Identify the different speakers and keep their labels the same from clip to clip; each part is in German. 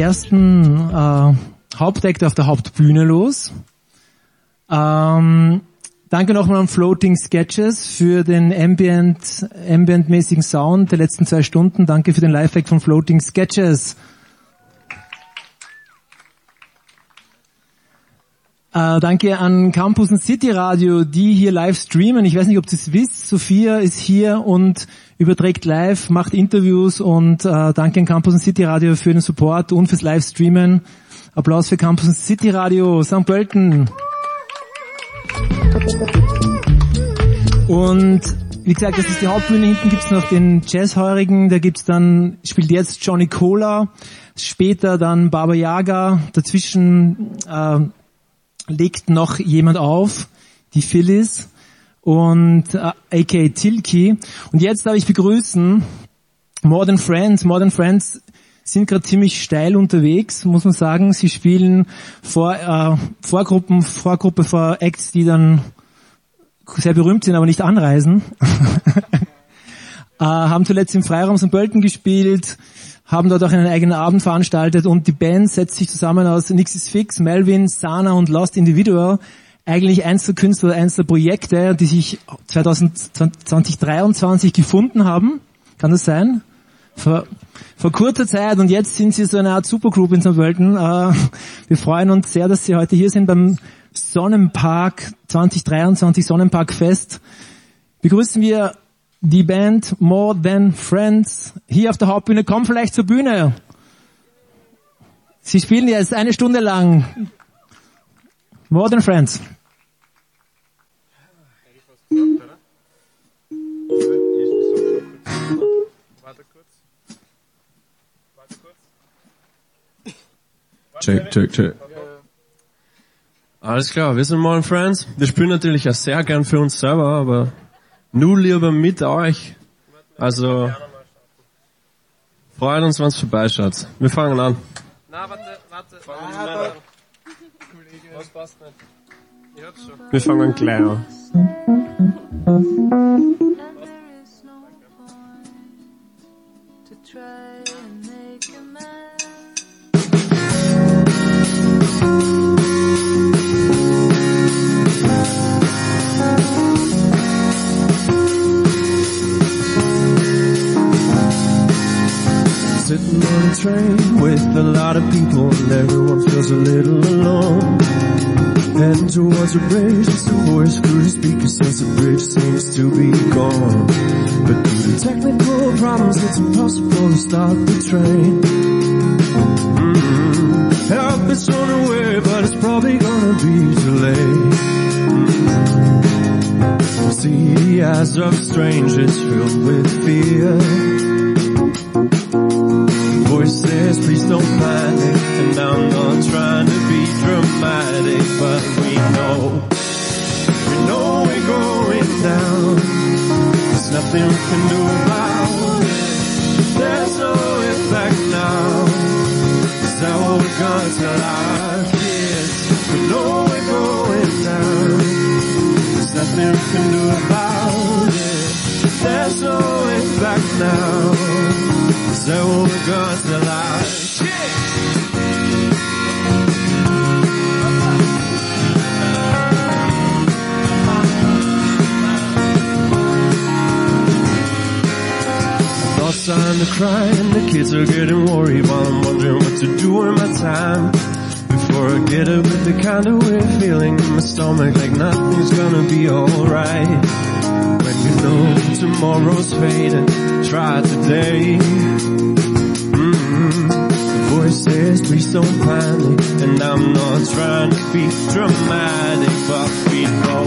Speaker 1: ersten äh, Hauptakt auf der Hauptbühne los. Ähm, danke nochmal an Floating Sketches für den ambient, ambient-mäßigen Sound der letzten zwei Stunden. Danke für den Live-Act von Floating Sketches. Äh, danke an Campus und City Radio, die hier live streamen. Ich weiß nicht, ob ihr es wisst. Sophia ist hier und überträgt live, macht Interviews und äh, danke an Campus und City Radio für den Support und fürs Livestreamen. Applaus für Campus und City Radio, St. Pölten. Und wie gesagt, das ist die Hauptbühne. Hinten gibt's noch den Jazzheurigen. Da gibt's dann, spielt jetzt Johnny Cola. Später dann Baba Yaga. Dazwischen äh, legt noch jemand auf, die Phyllis und äh, aka Tilki. Und jetzt darf ich begrüßen Modern Friends. Modern Friends sind gerade ziemlich steil unterwegs, muss man sagen. Sie spielen vor, äh, Vorgruppen, Vorgruppe vor Acts, die dann sehr berühmt sind, aber nicht anreisen. äh, haben zuletzt im Freiraum St. Pölten gespielt, haben dort auch einen eigenen Abend veranstaltet und die Band setzt sich zusammen aus Nix is Fix, Melvin, Sana und Lost Individual. Eigentlich Einzelkünstler, Einzelprojekte, die sich 2023 gefunden haben. Kann das sein? Vor, vor kurzer Zeit und jetzt sind sie so eine Art Supergroup in St. Pölten. Äh, wir freuen uns sehr, dass sie heute hier sind beim Sonnenpark 2023 Sonnenpark Fest. Begrüßen wir die Band More Than Friends hier auf der Hauptbühne. Komm vielleicht zur Bühne. Sie spielen jetzt eine Stunde lang More Than Friends.
Speaker 2: Check, check, check. Alles klar, wir sind Than Friends. Wir spielen natürlich auch sehr gern für uns selber, aber nur lieber mit euch. Also, freuen uns, wenn es vorbeischaut. Wir fangen an. Na, warte, warte. Ah, Was passt nicht? Wir fangen gleich an.
Speaker 3: Sitting on a train with a lot of people and everyone feels a little alone. Heading towards a bridge, it's a voice through the speaker says the bridge seems to be gone. But due to technical problems, it's impossible to start the train. Help is on the way, but it's probably gonna be too late. See the eyes of strangers filled with fear voices, please don't panic. And I'm not trying to be dramatic, but we know, we know we're going down. There's nothing we can do about it. No way back now. Is that what we're gonna like? To cry and the kids are getting worried while I'm wondering what to do with my time. Before I get up with the kind of weird feeling in my stomach like nothing's gonna be alright. When you know tomorrow's fading, try today. Mm-hmm. The voice says please don't panic, and I'm not trying to be dramatic, but we know,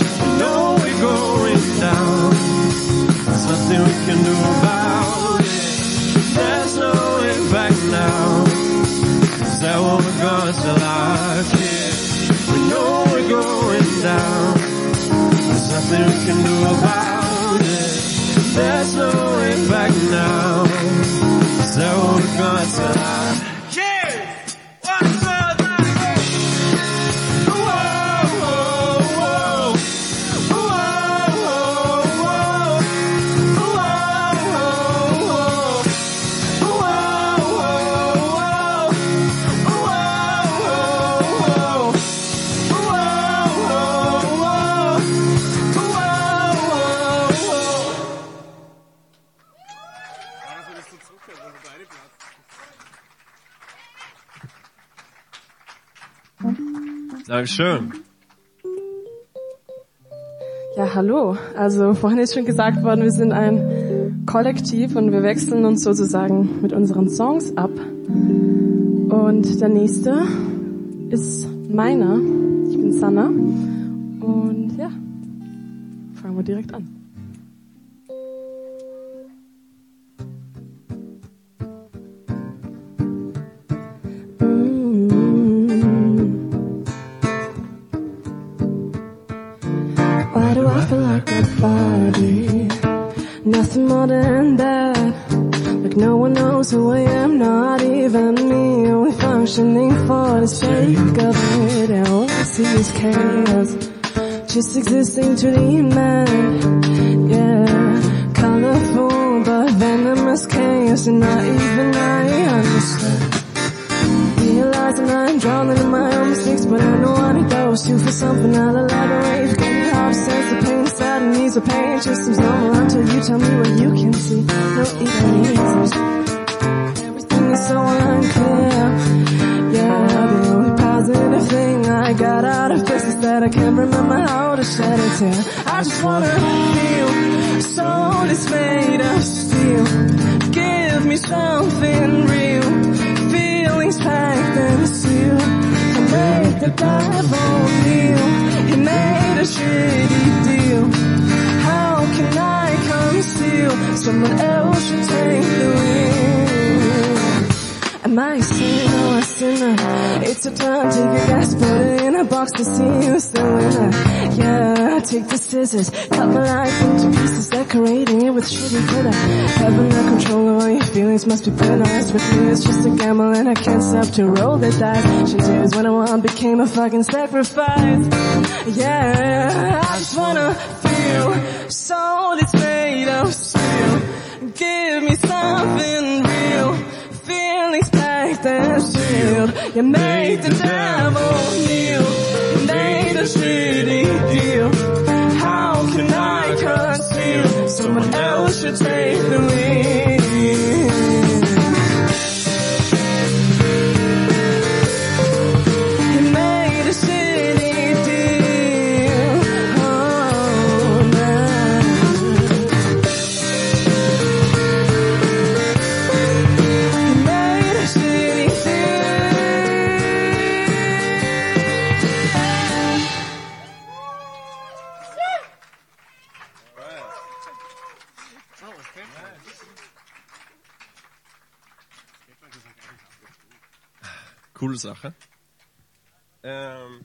Speaker 3: we know we're going down. There's nothing we can do about it. There's no way back now. Is that our? We know we're going down. There's nothing we can do about it. There's no way back now. Is that what we're gonna tell Dankeschön.
Speaker 4: Ja, hallo. Also vorhin ist schon gesagt worden, wir sind ein Kollektiv und wir wechseln uns sozusagen mit unseren Songs ab. Und der nächste ist meiner. Ich bin Sanna. Und ja, fangen wir direkt an. Than that. Like no one knows who I am, not even me. Only functioning for the sake of it. And all I see chaos. Just existing to demand. Yeah, colorful but venomous chaos. And not even I understand. Realizing I'm drowning in my own mistakes, but I know I need those two for something I'll elaborate. The pain just seems normal until you tell me what you can see. No even answers. Everything is so unclear. Yeah, the only positive thing I got out of this is that I can't remember how to shed a tear. I just wanna feel soul is made of steel. Give me something real feelings packed and sealed. I made the devil kneel. He made a shitty Someone else should take the wheel. Am I a sinner or a sinner? It's your time, take a guess, put it in a box to see who's the winner. Yeah, take the scissors, cut my life into pieces, decorating it with shitty glitter. Having no control all your feelings must be penalized. With me, it's just a gamble and I can't stop to roll the dice. She tears when I want became a fucking sacrifice. Yeah, I just wanna feel soul is made of. Give me something real feelings packed and sealed. You made the devil kneel. You made a shitty deal. How can I conceal? Someone else should take the lead.
Speaker 3: Sache. Ähm,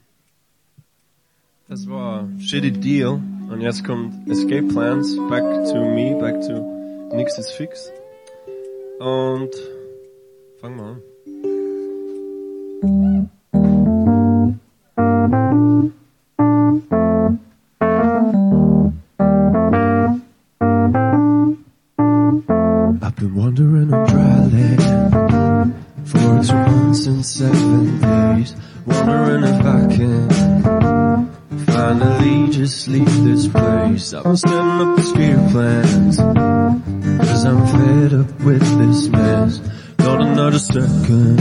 Speaker 3: das war Shitty Deal. Und jetzt kommt Escape Plans, Back to Me, Back to Nix ist fix. Und fangen wir an. Place. I was setting up the escape plans, cause I'm fed up with this mess. Not another second,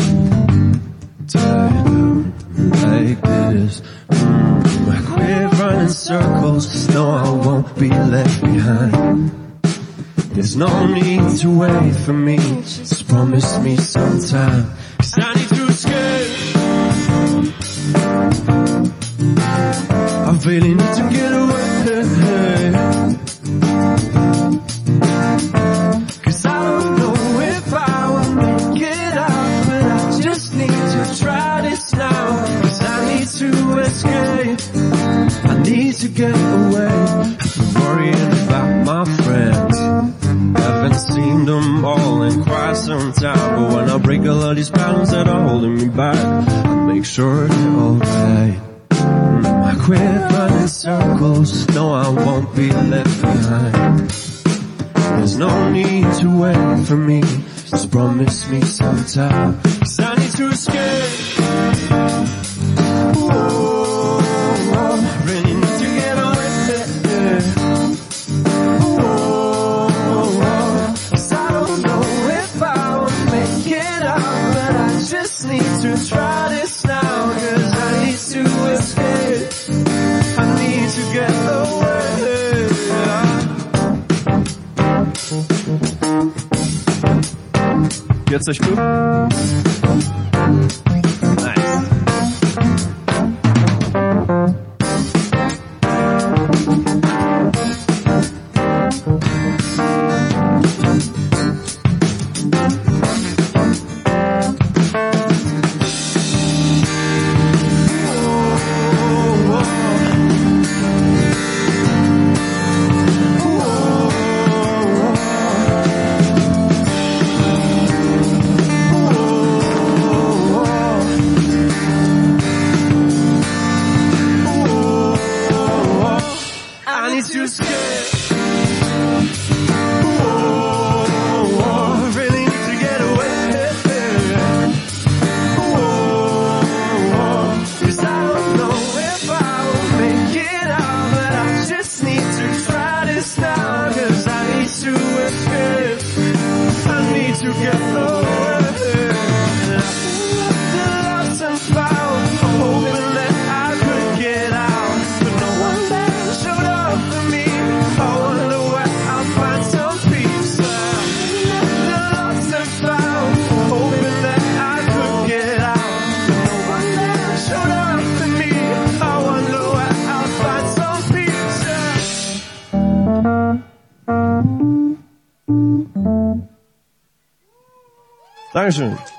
Speaker 3: tied down like this. Mm, I quit running circles, no I won't be left behind. There's no need to wait for me. Just promise me sometime. When I break all of these patterns that are holding me back I make sure they're alright Mm, I quit running circles. No, I won't be left behind. There's no need to wait for me. Just promise me sometime. Cause I need to escape Geht's euch gut? Dankeschön.
Speaker 4: I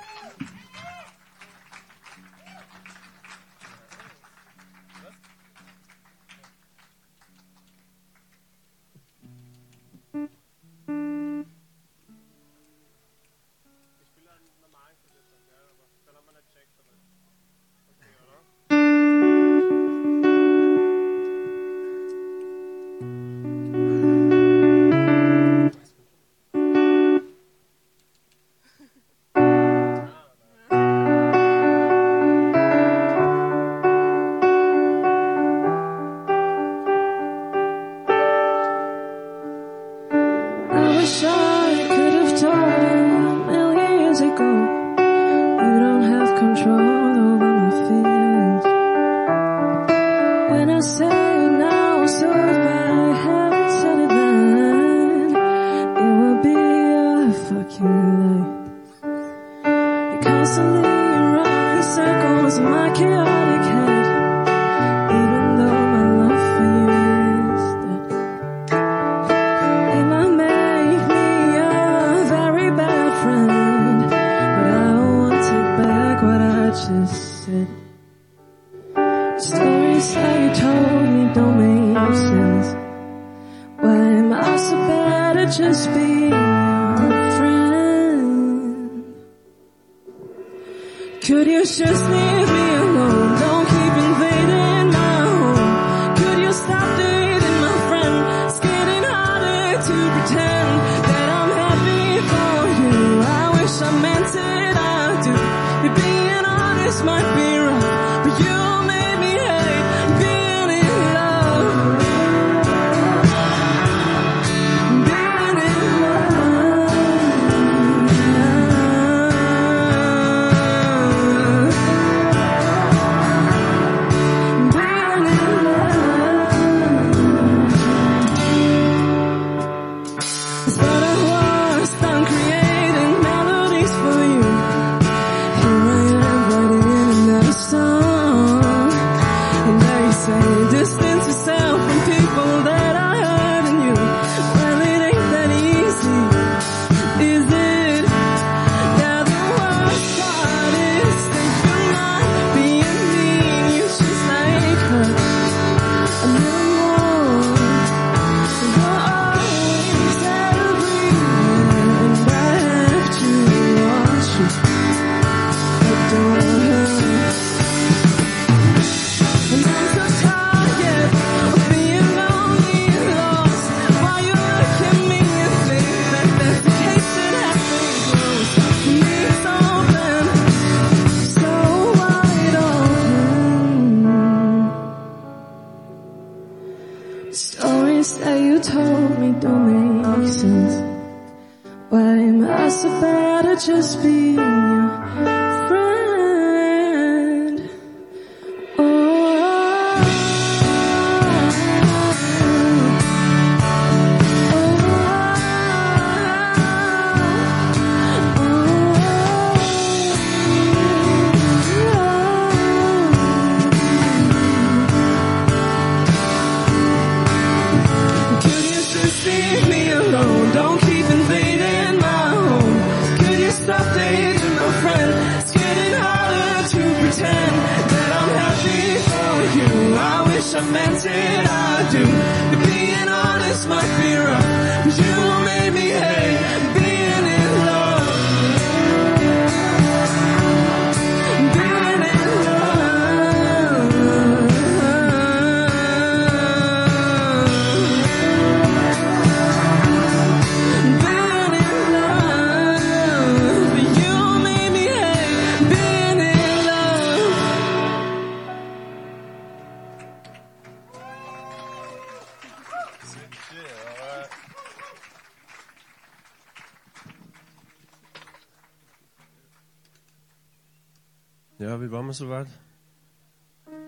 Speaker 5: wir soweit?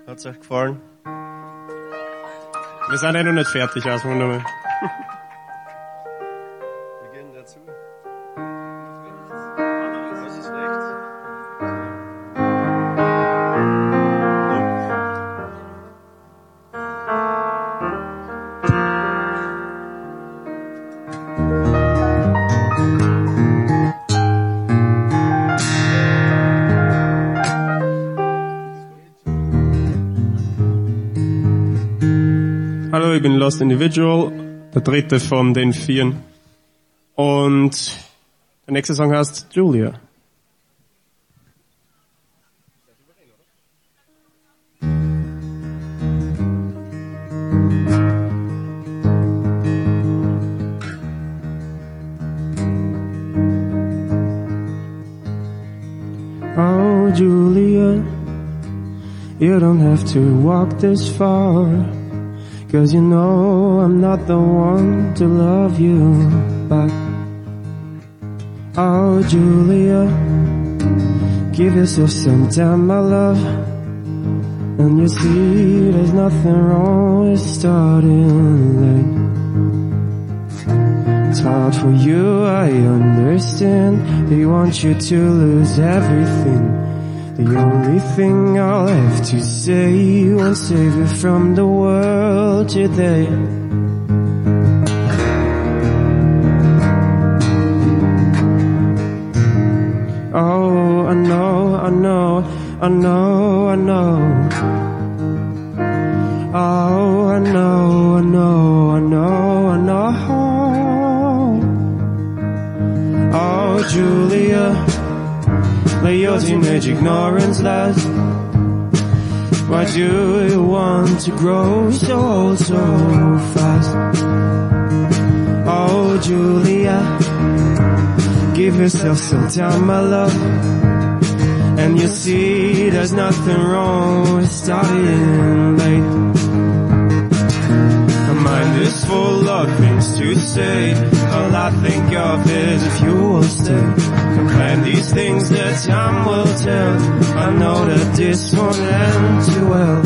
Speaker 5: Hat's euch gefallen? Wir sind ja noch nicht fertig, also nochmal. Lost Individual, der dritte von den vieren. Und der nächste Song heißt Julia.
Speaker 3: Oh, Julia, you don't have to walk this far. Cause you know I'm not the one to love you back. Oh, Julia, give yourself some time, my love. And you see there's nothing wrong with starting late. It's hard for you, I understand. They want you to lose everything. The only thing I'll have to say won't save you from the world today. Oh, I know, I know, I know, I know. Oh, I know, I know, I know, I know. Oh, Julia, let your teenage ignorance last. Why do you want to grow so old so fast? Oh, Julia, give yourself some time, my love. And you see there's nothing wrong with starting late. Full of things to say. All I think of is if you will stay. And plan these things that time will tell. I know that this won't end too well.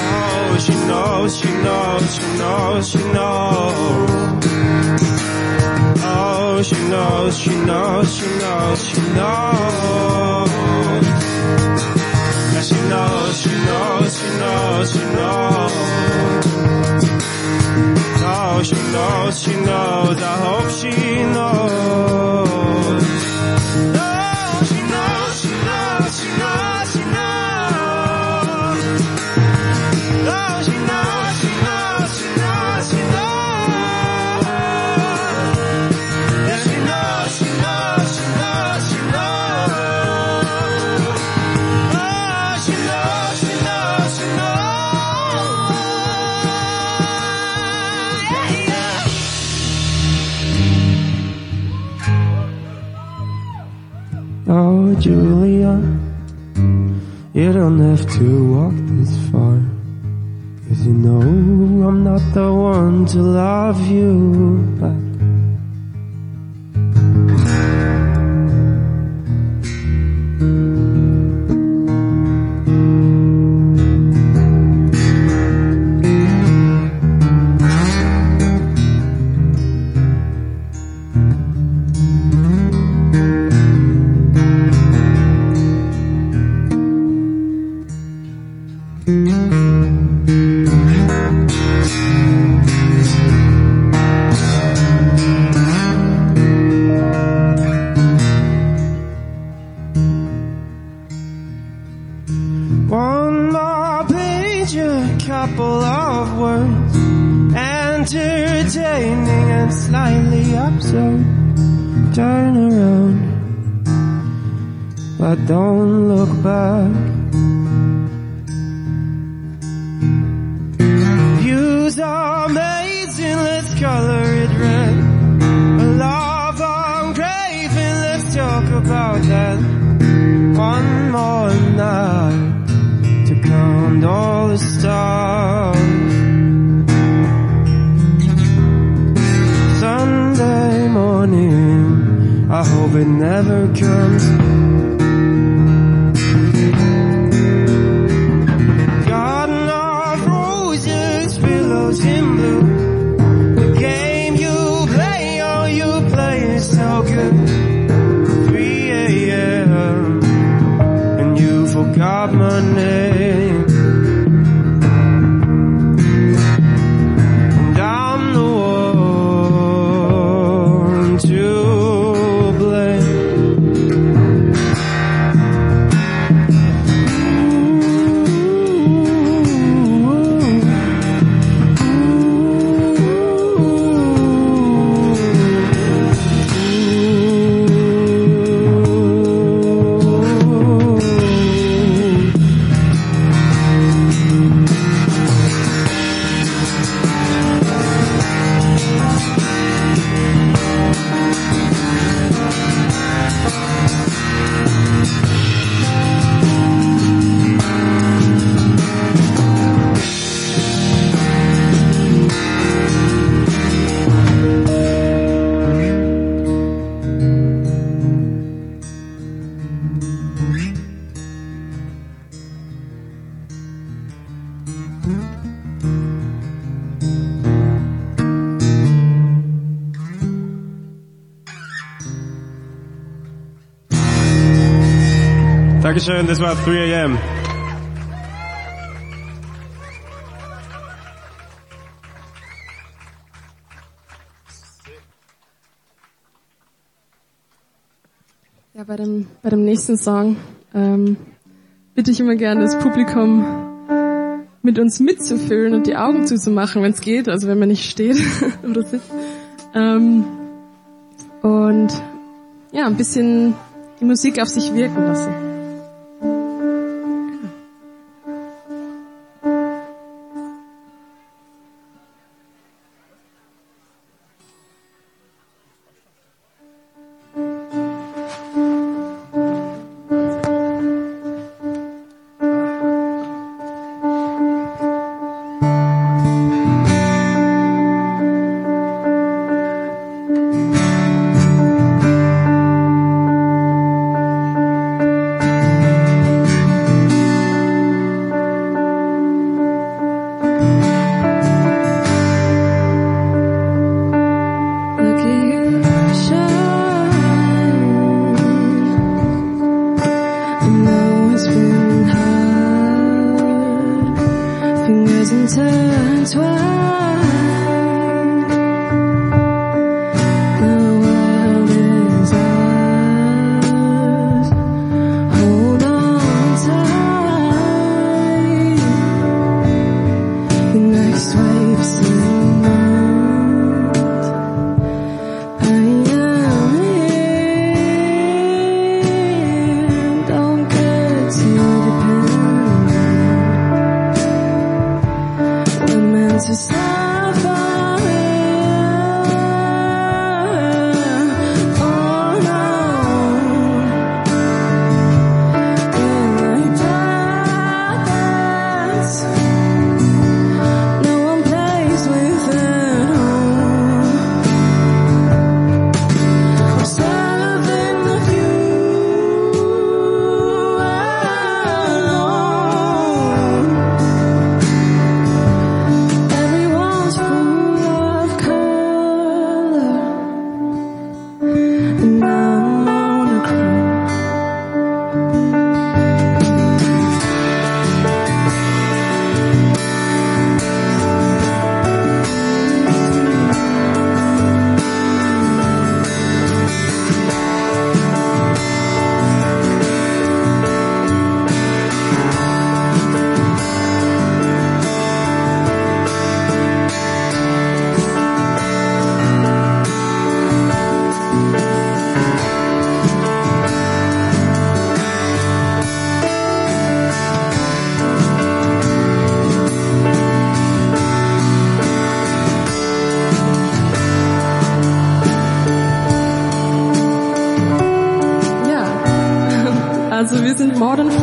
Speaker 3: Oh, she knows, she knows, she knows, she knows. Oh, she knows, she knows, she knows, she knows. Knows, she knows, she knows, she knows. Oh, she knows, she knows, I hope she knows. Julia, you don't have to walk this far. Cause you know I'm not the one to love you back. Dankeschön, das war 3 AM.
Speaker 4: Ja, bei dem, bei dem nächsten Song ähm, bitte ich immer gerne das Publikum mit uns mitzufüllen und die Augen zuzumachen, wenn es geht, also wenn man nicht steht oder sitzt. Ähm, und ja, ein bisschen die Musik auf sich wirken lassen.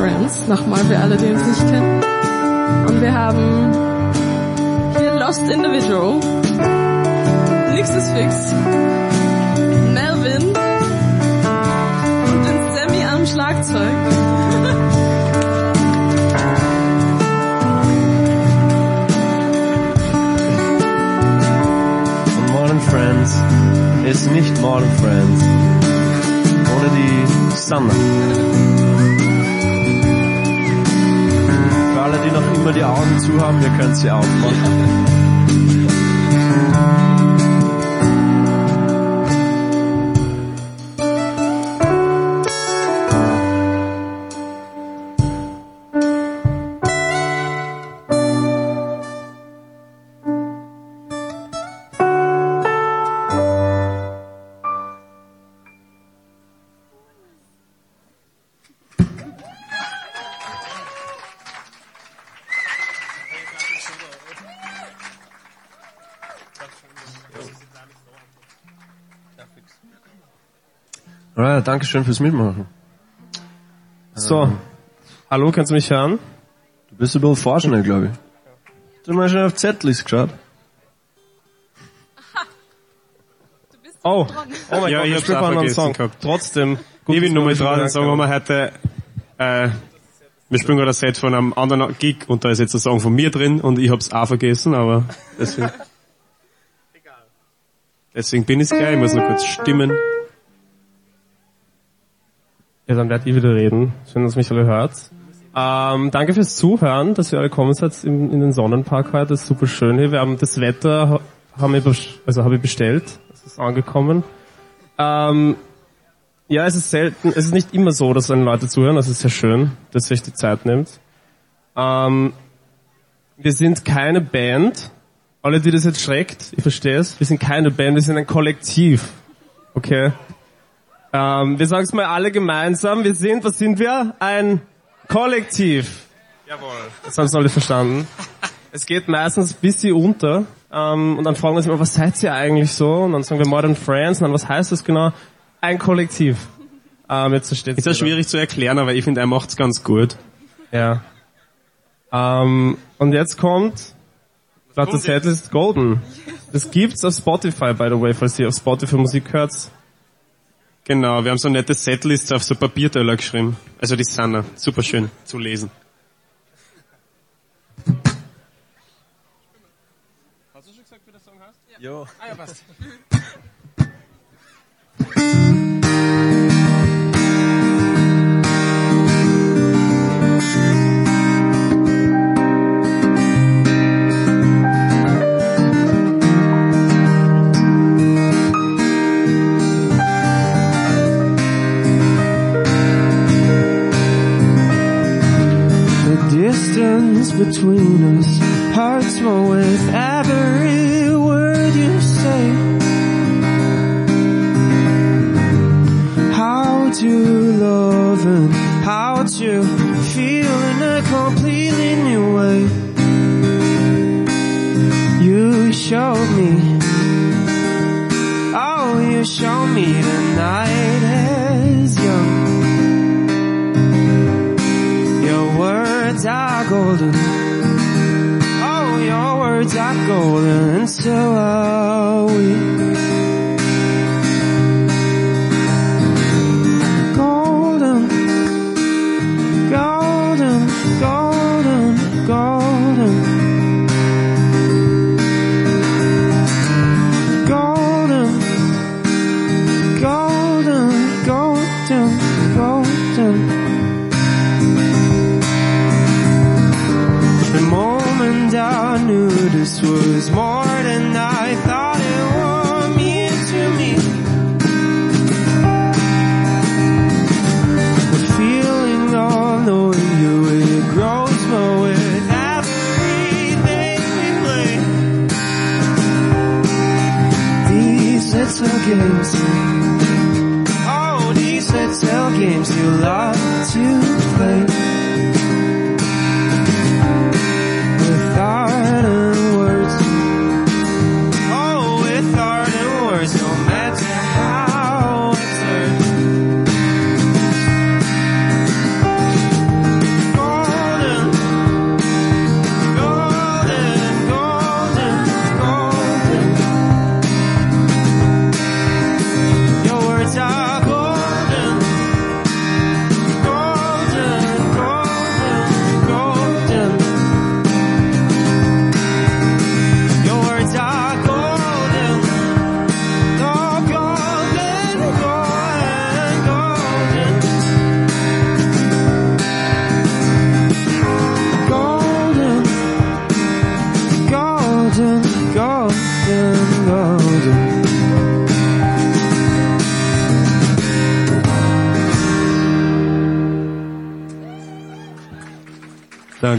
Speaker 4: Friends, nochmal für alle, die uns nicht kennen. Und wir haben hier Lost Individual, Nix ist fix, Melvin und den Sammy am Schlagzeug.
Speaker 6: Friends ist nicht Modern Friends ohne die Sanna. Alle, die noch immer die Augen zu haben, wir können sie aufmachen. Alright, danke schön fürs Mitmachen.
Speaker 2: So. Hallo, kannst du mich hören?
Speaker 6: Du bist ein bisschen vorschnell, glaube ich. Du hast mal schon auf Zettelis geschaut.
Speaker 2: Oh, oh mein
Speaker 5: Ja,
Speaker 2: Gott,
Speaker 5: ich hab's auch
Speaker 2: einen anderen
Speaker 5: vergessen
Speaker 2: Song.
Speaker 5: gehabt.
Speaker 2: Trotzdem.
Speaker 5: Ich bin nochmal dran und sagen wir mal heute, äh, wir spielen gerade ein Set von einem anderen Gig und da ist jetzt ein Song von mir drin und ich hab's auch vergessen, aber deswegen. Deswegen bin ich's gleich, ich muss noch kurz stimmen.
Speaker 2: Ja, dann werde ich wieder reden. Schön, dass mich alle hört. Ähm, danke fürs Zuhören, dass ihr alle kommen seid in, in den Sonnenpark heute. Das ist super schön hier. Wir haben das Wetter, ha- haben wir, also habe ich bestellt. Es ist angekommen. Ähm, ja, es ist selten, es ist nicht immer so, dass dann Leute zuhören. Das ist sehr schön, dass ihr euch die Zeit nimmt. Ähm, wir sind keine Band. Alle, die das jetzt schreckt, ich verstehe es. Wir sind keine Band, wir sind ein Kollektiv. Okay? Ähm, wir sagen es mal alle gemeinsam. Wir sind, was sind wir? Ein Kollektiv. Jawohl. Das haben sie alle verstanden. Es geht meistens ein bisschen unter. Ähm, und dann fragen wir uns immer, was seid ihr eigentlich so? Und dann sagen wir Modern Friends. Und dann, was heißt das genau? Ein Kollektiv. Ähm, jetzt versteht
Speaker 5: Ist ja schwierig zu erklären, aber ich finde, er macht's ganz gut.
Speaker 2: Ja. Ähm, und jetzt kommt, Blatt das Set ist Golden. Das gibt's auf Spotify, by the way, falls ihr auf Spotify Musik hört.
Speaker 5: Genau, wir haben so nette Setlists auf so Papierteller geschrieben. Also die sind super schön zu lesen.
Speaker 6: Jo.
Speaker 3: The between us Hearts more with every word you say. How to love and how to feel in a completely new way. You showed me, oh, you showed me golden, and so are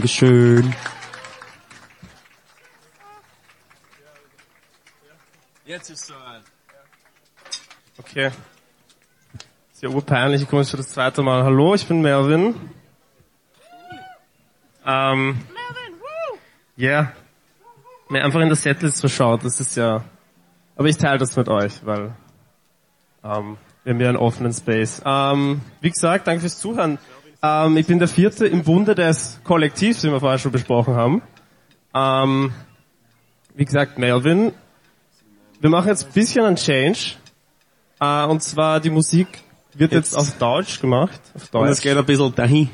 Speaker 5: Dankeschön.
Speaker 3: Jetzt ist soweit.
Speaker 7: Okay. Ist ja urpeinlich, ich komme jetzt schon das zweite Mal. Hallo, ich bin Melvin. Ähm, Melvin, woo! Yeah. Mir einfach in der Setlist verschaut, das ist ja... Aber ich teile das mit euch, weil ähm, wir haben ja einen offenen Space. Ähm, wie gesagt, danke fürs Zuhören. Ähm, ich bin der Vierte im Bunde des Kollektivs, den wir vorher schon besprochen haben. Ähm, wie gesagt, Melvin. Wir machen jetzt ein bisschen einen Change. Äh, und zwar die Musik wird jetzt,
Speaker 5: Jetzt.
Speaker 7: auf Deutsch gemacht. Auf
Speaker 5: Und es
Speaker 7: Deutsch.
Speaker 5: geht ein bisschen dahin.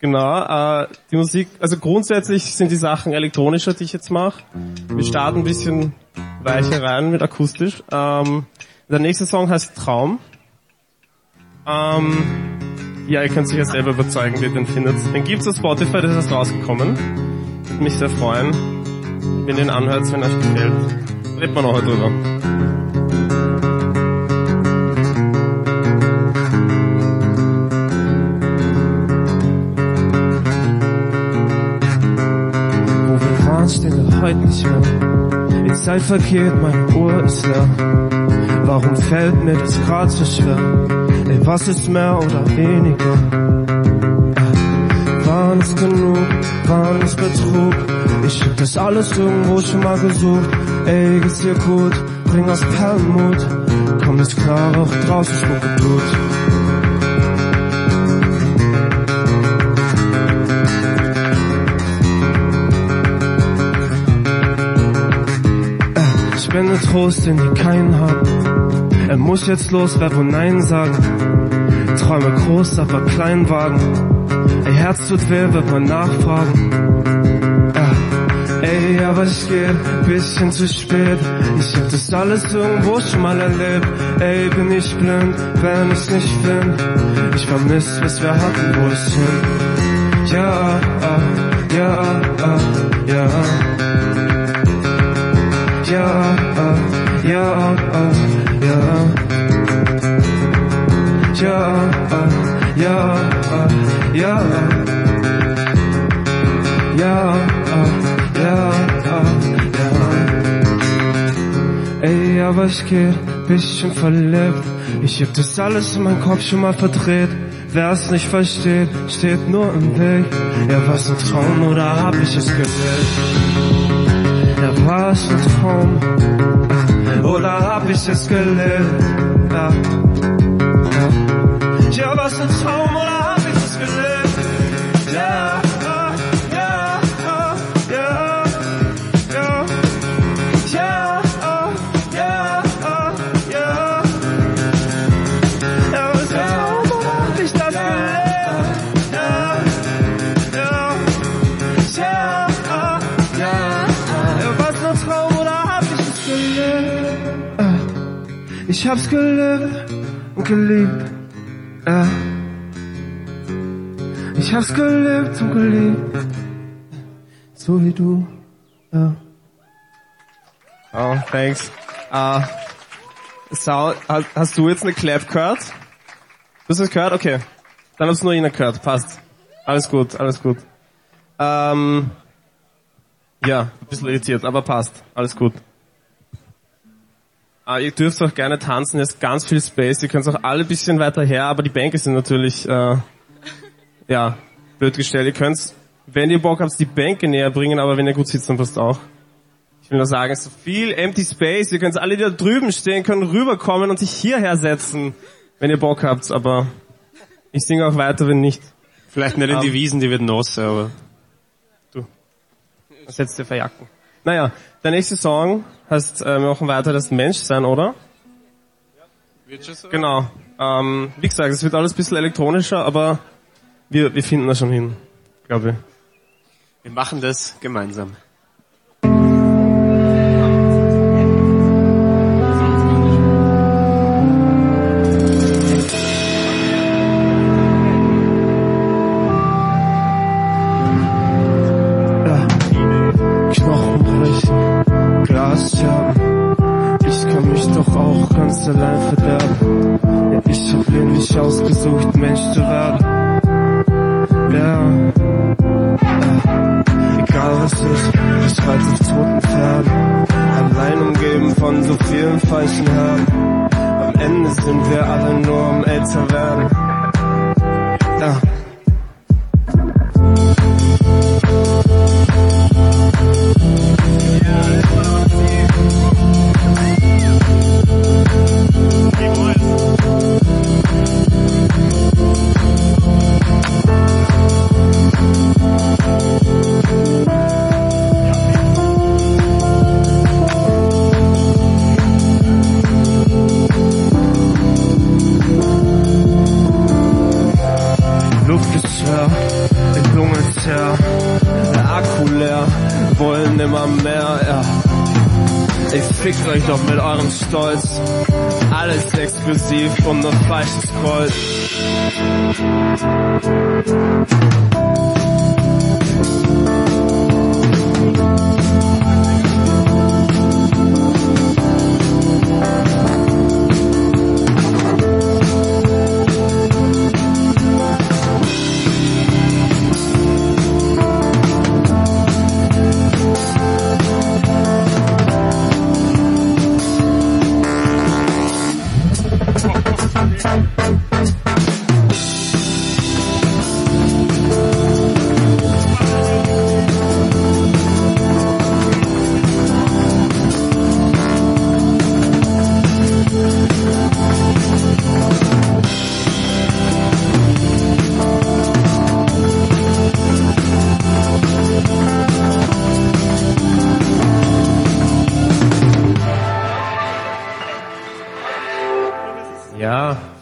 Speaker 7: Genau, äh, die Musik, also grundsätzlich sind die Sachen elektronischer, die ich jetzt mache. Wir starten ein bisschen weicher rein mit akustisch. Ähm, der nächste Song heißt Traum. Ähm, ja, ihr könnt sich ja selber überzeugen, wie ihr den findet. Den gibt's auf Spotify, das ist rausgekommen. Würde mich sehr freuen, wenn ihr ihn anhört, wenn euch gefällt. Redet man noch drüber.
Speaker 3: Wo wir waren, stehen wir heute nicht mehr. Die Zeit vergeht, meine Uhr ist leer. Warum fällt mir das grad so schwer? Ey, was ist mehr oder weniger? Äh, Waren es genug? Waren es Betrug? Ich hab das alles irgendwo schon mal gesucht. Ey, geht's dir gut? Bring aus Perlenmut. Komm, ist klar, auch draußen spucke Blut. Ich bin der Trost, den die keinen haben. Er muss jetzt los, wer wohl Nein sagen? Träume groß, aber klein wagen. Ey, Herz tut weh, wird man nachfragen. Ja. Ey, aber es geht bisschen zu spät. Ich hab das alles irgendwo schon mal erlebt. Ey, bin ich blind, wenn ich's nicht find. Ich vermiss, was wir hatten, wo ist hin? Ja, ja, ja. Ja, ja, ah, ja. Ja, ah, ja, ah, ja. Ja, ah, ja, ah, ja. Ey, aber ich geh bisschen verlebt. Ich hab das alles in meinem Kopf schon mal verdreht. Wer es nicht versteht, steht nur im Weg. Ja, was ein Traum oder hab ich es gewählt? Ja, war es ein Traum? Oder hab ich es gelebt? Ja, ja. ja was ein Traum Ich hab's gelebt und geliebt. Ja. Ich hab's gelebt und geliebt. So wie du. Ja.
Speaker 7: Oh, thanks. Uh, Sau, hast, hast du jetzt eine Clap gehört? Du hast es gehört? Okay. Dann hast du nur ihn gehört. Passt. Alles gut, alles gut. Ähm, ja, ein bisschen irritiert, aber passt. Alles gut. Ah, ihr dürft auch gerne tanzen, hier ist ganz viel Space, ihr könnt auch alle ein bisschen weiter her, aber die Bänke sind natürlich, äh, ja, blöd gestellt. Ihr könnt, wenn ihr Bock habt, die Bänke näher bringen, aber wenn ihr gut sitzt, dann passt auch. Ich will nur sagen, es ist so viel Empty Space, ihr könnt alle, die da drüben stehen, können rüberkommen und sich hierher setzen, wenn ihr Bock habt, aber ich singe auch weiter, wenn nicht.
Speaker 5: Vielleicht nicht in die
Speaker 7: Ähm.
Speaker 5: Wiesen, die wird nass, aber
Speaker 7: Was setzt ihr für Jacken? Naja, der nächste Song heißt, äh, wir machen weiter das Menschsein, oder? Genau. Ähm, wie gesagt, es wird alles ein bisschen elektronischer, aber wir, wir finden das schon hin, glaube ich.
Speaker 5: wir machen das gemeinsam.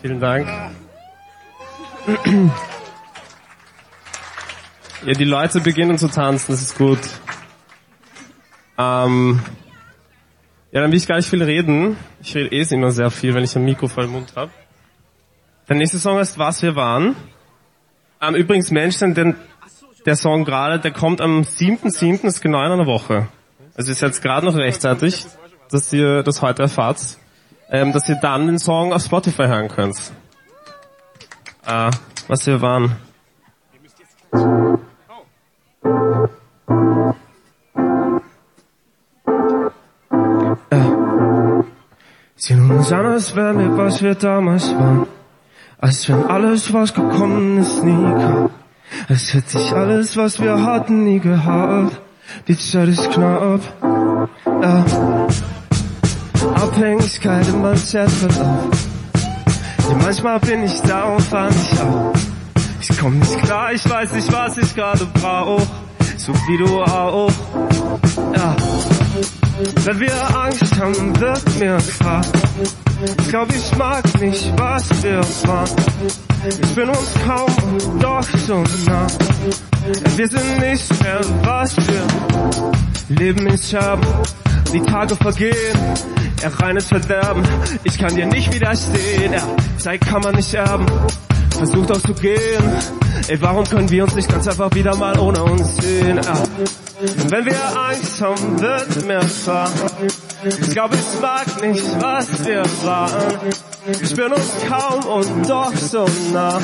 Speaker 3: Vielen
Speaker 7: Dank. Ja, die Leute beginnen zu tanzen, das ist gut. Ähm, ja, dann will ich gar nicht viel reden. Ich rede eh immer sehr viel, wenn ich ein Mikro vor dem Mund habe. Der nächste Song heißt Was wir waren. Ähm, übrigens, Menschen, denn der Song gerade, der kommt am 7.7., das ist genau in einer Woche. Also ist jetzt gerade noch rechtzeitig, dass ihr das heute erfahrt, ähm, dass ihr dann den Song auf Spotify hören könnt. Äh, was wir waren.
Speaker 3: Sehen uns an, als wären wir, was wir damals waren. Als wenn alles, was gekommen ist, nie kam. Es hätte sich alles, was wir hatten, nie gehabt. Die Zeit ist knapp. Ja. Abhängigkeit meinem Chatverlauf. Ja, manchmal bin ich da und fahr nicht auf. Ich komm nicht klar, ich weiß nicht, was ich gerade brauch. So wie du auch. Ja. Wenn wir Angst haben, wird mir klar. Ich glaub, ich mag nicht, was wir waren. Ich bin uns kaum doch so nah. Wir sind nicht mehr, was wir Leben ist Scherben. Die Tage vergehen, er reines Verderben. Ich kann dir nicht widerstehen, ja, Zeit kann man nicht erben. Versucht auch zu gehen. Ey, warum können wir uns nicht ganz einfach wieder mal ohne uns sehen? Ja. Wenn wir Angst haben, wird mir klar. Ich glaube, ich mag nicht, was wir waren. Wir spüren uns kaum und doch so nah.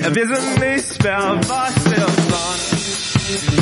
Speaker 3: Ja, wir sind nicht mehr, was wir waren.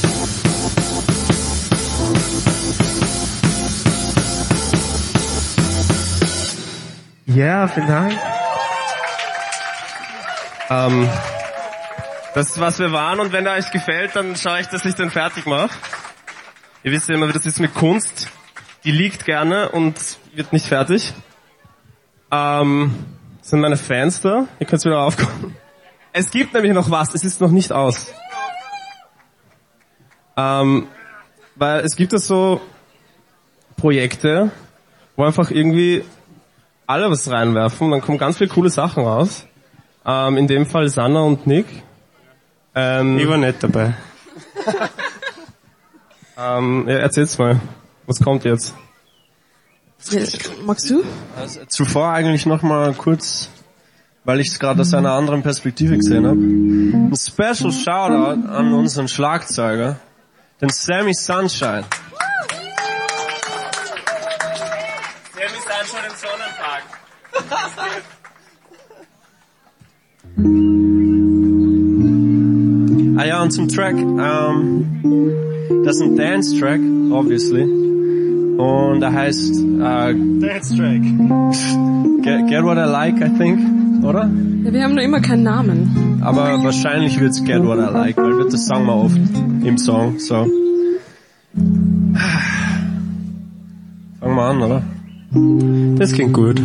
Speaker 3: Ja, vielen Dank.
Speaker 7: Ähm, das ist, was wir waren und wenn er euch gefällt, dann schaue ich, dass ich den fertig mache. Ihr wisst ja immer, das ist mit Kunst. Die liegt gerne und wird nicht fertig. Ähm, sind meine Fans da? Ihr könnt wieder aufkommen. Es gibt nämlich noch was, es ist noch nicht aus. Ähm, weil es gibt ja so Projekte, wo einfach irgendwie alle was reinwerfen, dann kommen ganz viele coole Sachen raus. Ähm, in dem Fall Sanna und Nick. Ähm,
Speaker 5: Ich war nicht dabei.
Speaker 7: ähm, ja, erzähl's mal.
Speaker 2: Was kommt jetzt?
Speaker 4: Magst du?
Speaker 8: Also, zuvor eigentlich noch mal kurz, weil ich es gerade aus einer anderen Perspektive gesehen habe. Ein Special Shoutout an unseren Schlagzeuger, den Sammy Sunshine.
Speaker 2: Sammy Sunshine im Sonnenpark.
Speaker 8: Ah ja, und zum Track, ähm, das ist ein Dance-Track, obviously. Und er heißt äh,
Speaker 3: Dance-Track.
Speaker 8: Get, Get What I Like, I think, oder?
Speaker 4: Ja, wir haben noch immer keinen Namen.
Speaker 8: Aber wahrscheinlich wird's Get What I Like, weil das sagen wir oft im Song, so. Fangen wir an, oder?
Speaker 3: Das klingt gut.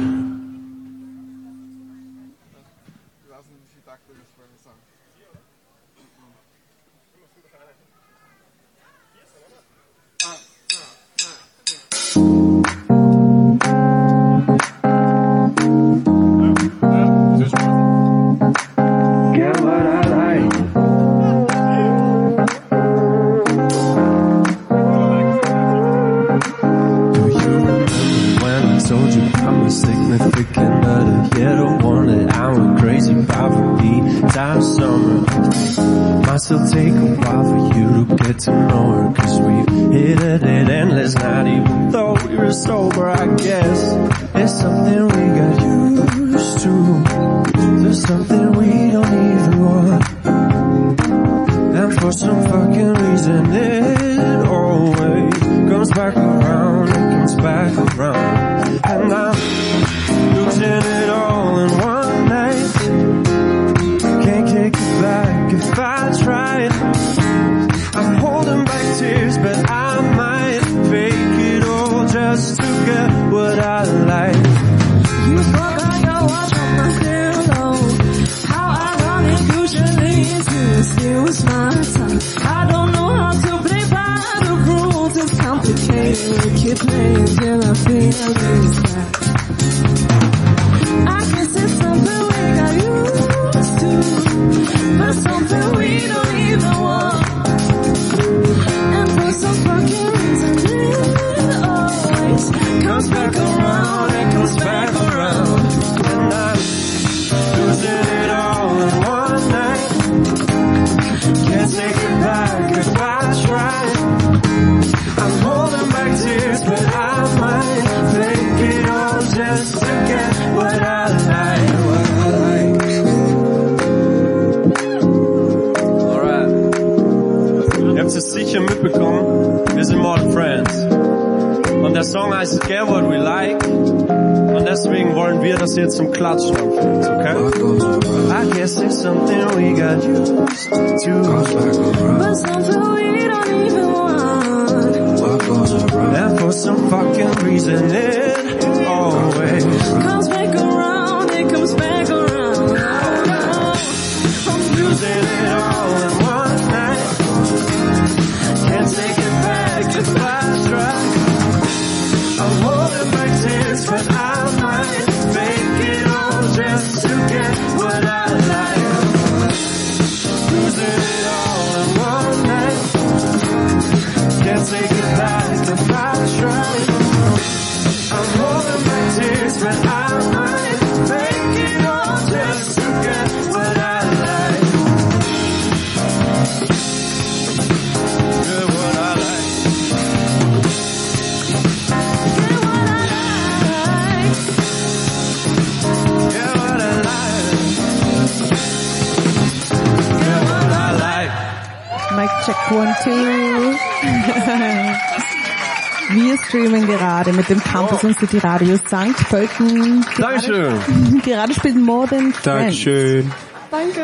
Speaker 9: Mit dem Campus und City Radio St. Pölten.
Speaker 8: Dankeschön.
Speaker 9: Gerade spielt Modern.
Speaker 3: Dankeschön.
Speaker 4: Danke.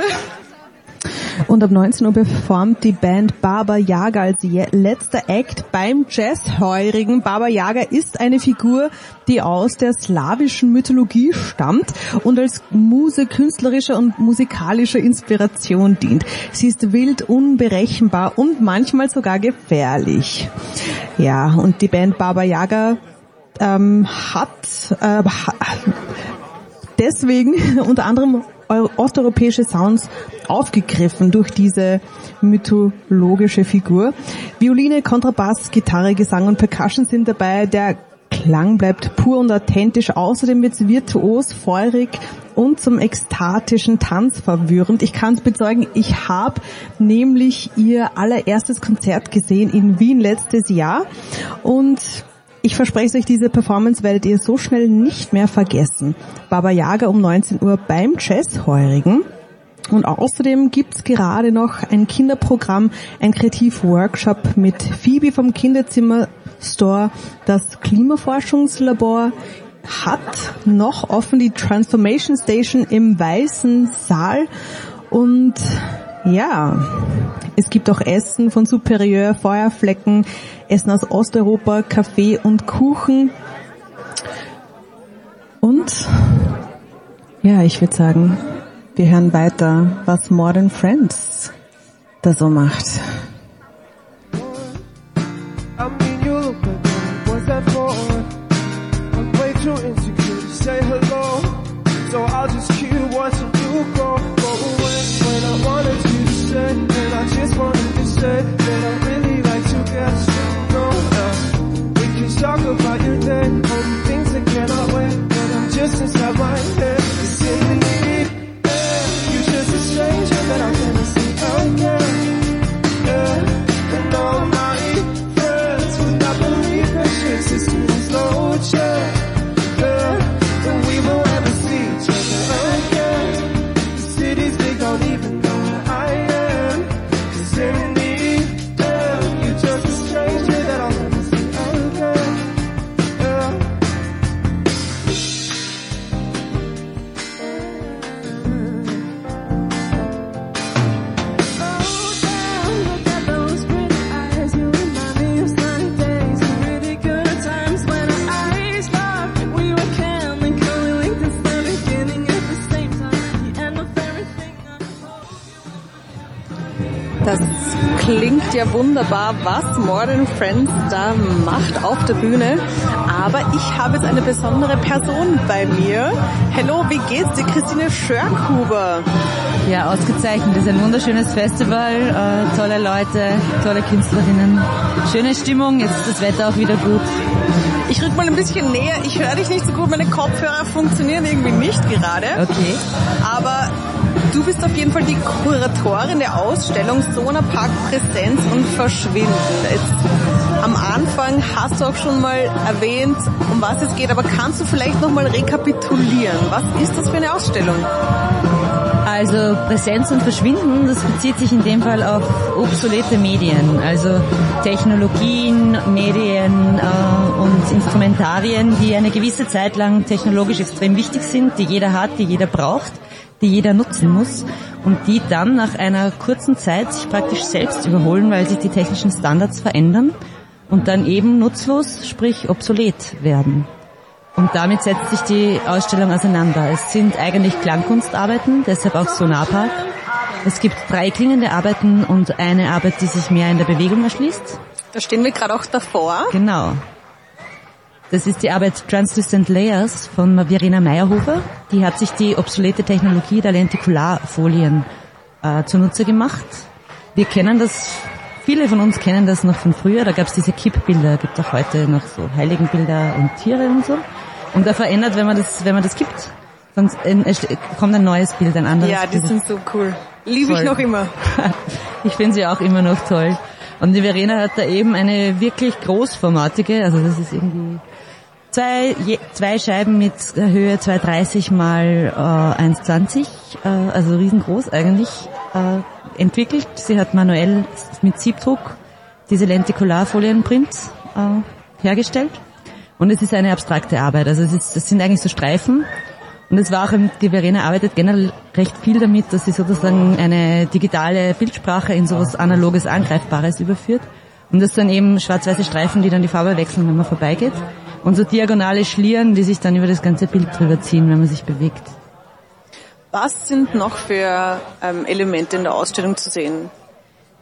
Speaker 9: Und ab 19 Uhr performt die Band Baba Yaga als letzter Act beim Jazzheurigen. Baba Yaga ist eine Figur, die aus der slawischen Mythologie stammt und als Muse künstlerischer und musikalischer Inspiration dient. Sie ist wild, unberechenbar und manchmal sogar gefährlich. Ja, und die Band Baba Yaga ähm, hat äh, deswegen unter anderem eu- osteuropäische Sounds aufgegriffen durch diese mythologische Figur. Violine, Kontrabass, Gitarre, Gesang und Percussion sind dabei. Der Klang bleibt pur und authentisch. Außerdem wird es virtuos, feurig und zum ekstatischen Tanz verwirrend. Ich kann es bezeugen, ich habe nämlich ihr allererstes Konzert gesehen in Wien letztes Jahr und ich verspreche euch, diese Performance werdet ihr so schnell nicht mehr vergessen. Baba Yaga um 19 Uhr beim Jazzheurigen. Und außerdem gibt's gerade noch ein Kinderprogramm, ein Kreativworkshop mit Phoebe vom Kinderzimmer Store. Das Klimaforschungslabor hat noch offen die Transformation Station im Weißen Saal. Und ja, es gibt auch Essen von Superieur, Feuerflecken, Essen aus Osteuropa, Kaffee und Kuchen. Und ja, ich würde sagen, wir hören weiter, was Modern Friends da so macht. Ja wunderbar, was Modern Friends da macht auf der Bühne. Aber ich habe jetzt eine besondere Person bei mir. Hello, wie geht's dir? Christine Schörkhuber.
Speaker 10: Ja, ausgezeichnet. Das ist ein wunderschönes Festival, äh, tolle Leute, tolle Künstlerinnen, schöne Stimmung, jetzt ist das Wetter auch wieder gut.
Speaker 9: Ich rück mal ein bisschen näher. Ich höre dich nicht so gut. Meine Kopfhörer funktionieren irgendwie nicht gerade.
Speaker 10: Okay.
Speaker 9: Aber du bist auf jeden Fall die Kuratorin der Ausstellung Sona Park Präsenz und Verschwinden. Jetzt, am Anfang hast du auch schon mal erwähnt, um was es geht, aber kannst du vielleicht nochmal rekapitulieren? Was ist das für eine Ausstellung?
Speaker 10: Also Präsenz und Verschwinden, das bezieht sich in dem Fall auf obsolete Medien, also Technologien, Medien äh, und Instrumentarien, die eine gewisse Zeit lang technologisch extrem wichtig sind, die jeder hat, die jeder braucht, die jeder nutzen muss und die dann nach einer kurzen Zeit sich praktisch selbst überholen, weil sich die technischen Standards verändern und dann eben nutzlos, sprich obsolet werden. Und damit setzt sich die Ausstellung auseinander. Es sind eigentlich Klangkunstarbeiten, deshalb auch Sonarpark. Es gibt drei klingende Arbeiten und eine Arbeit, die sich mehr in der Bewegung erschließt.
Speaker 9: Da stehen wir gerade auch davor.
Speaker 10: Genau. Das ist die Arbeit Translucent Layers von Verena Meyerhofer. Die hat sich die obsolete Technologie der Lentikularfolien äh, zunutze gemacht. Wir kennen das, viele von uns kennen das noch von früher. Da gab es diese Kippbilder, gibt auch heute noch so Heiligenbilder und Tiere und so. Und da verändert, wenn man das, wenn man das kippt, dann kommt ein neues Bild, ein anderes
Speaker 9: Ja, die
Speaker 10: Bild.
Speaker 9: sind so cool. Liebe ich noch immer.
Speaker 10: Ich finde sie auch immer noch toll. Und die Verena hat da eben eine wirklich großformatige, also das ist irgendwie zwei, je, zwei Scheiben mit Höhe 230 mal äh, 1,20, äh, also riesengroß eigentlich, äh, entwickelt. Sie hat manuell mit Siebdruck diese Lentikularfolienprints äh, hergestellt. Und es ist eine abstrakte Arbeit. Also es, ist, es sind eigentlich so Streifen. Und es war auch, die Verena arbeitet generell recht viel damit, dass sie sozusagen eine digitale Bildsprache in sowas analoges, angreifbares überführt. Und das sind eben schwarz-weiße Streifen, die dann die Farbe wechseln, wenn man vorbeigeht. Und so diagonale Schlieren, die sich dann über das ganze Bild drüber ziehen, wenn man sich bewegt.
Speaker 9: Was sind noch für ähm, Elemente in der Ausstellung zu sehen?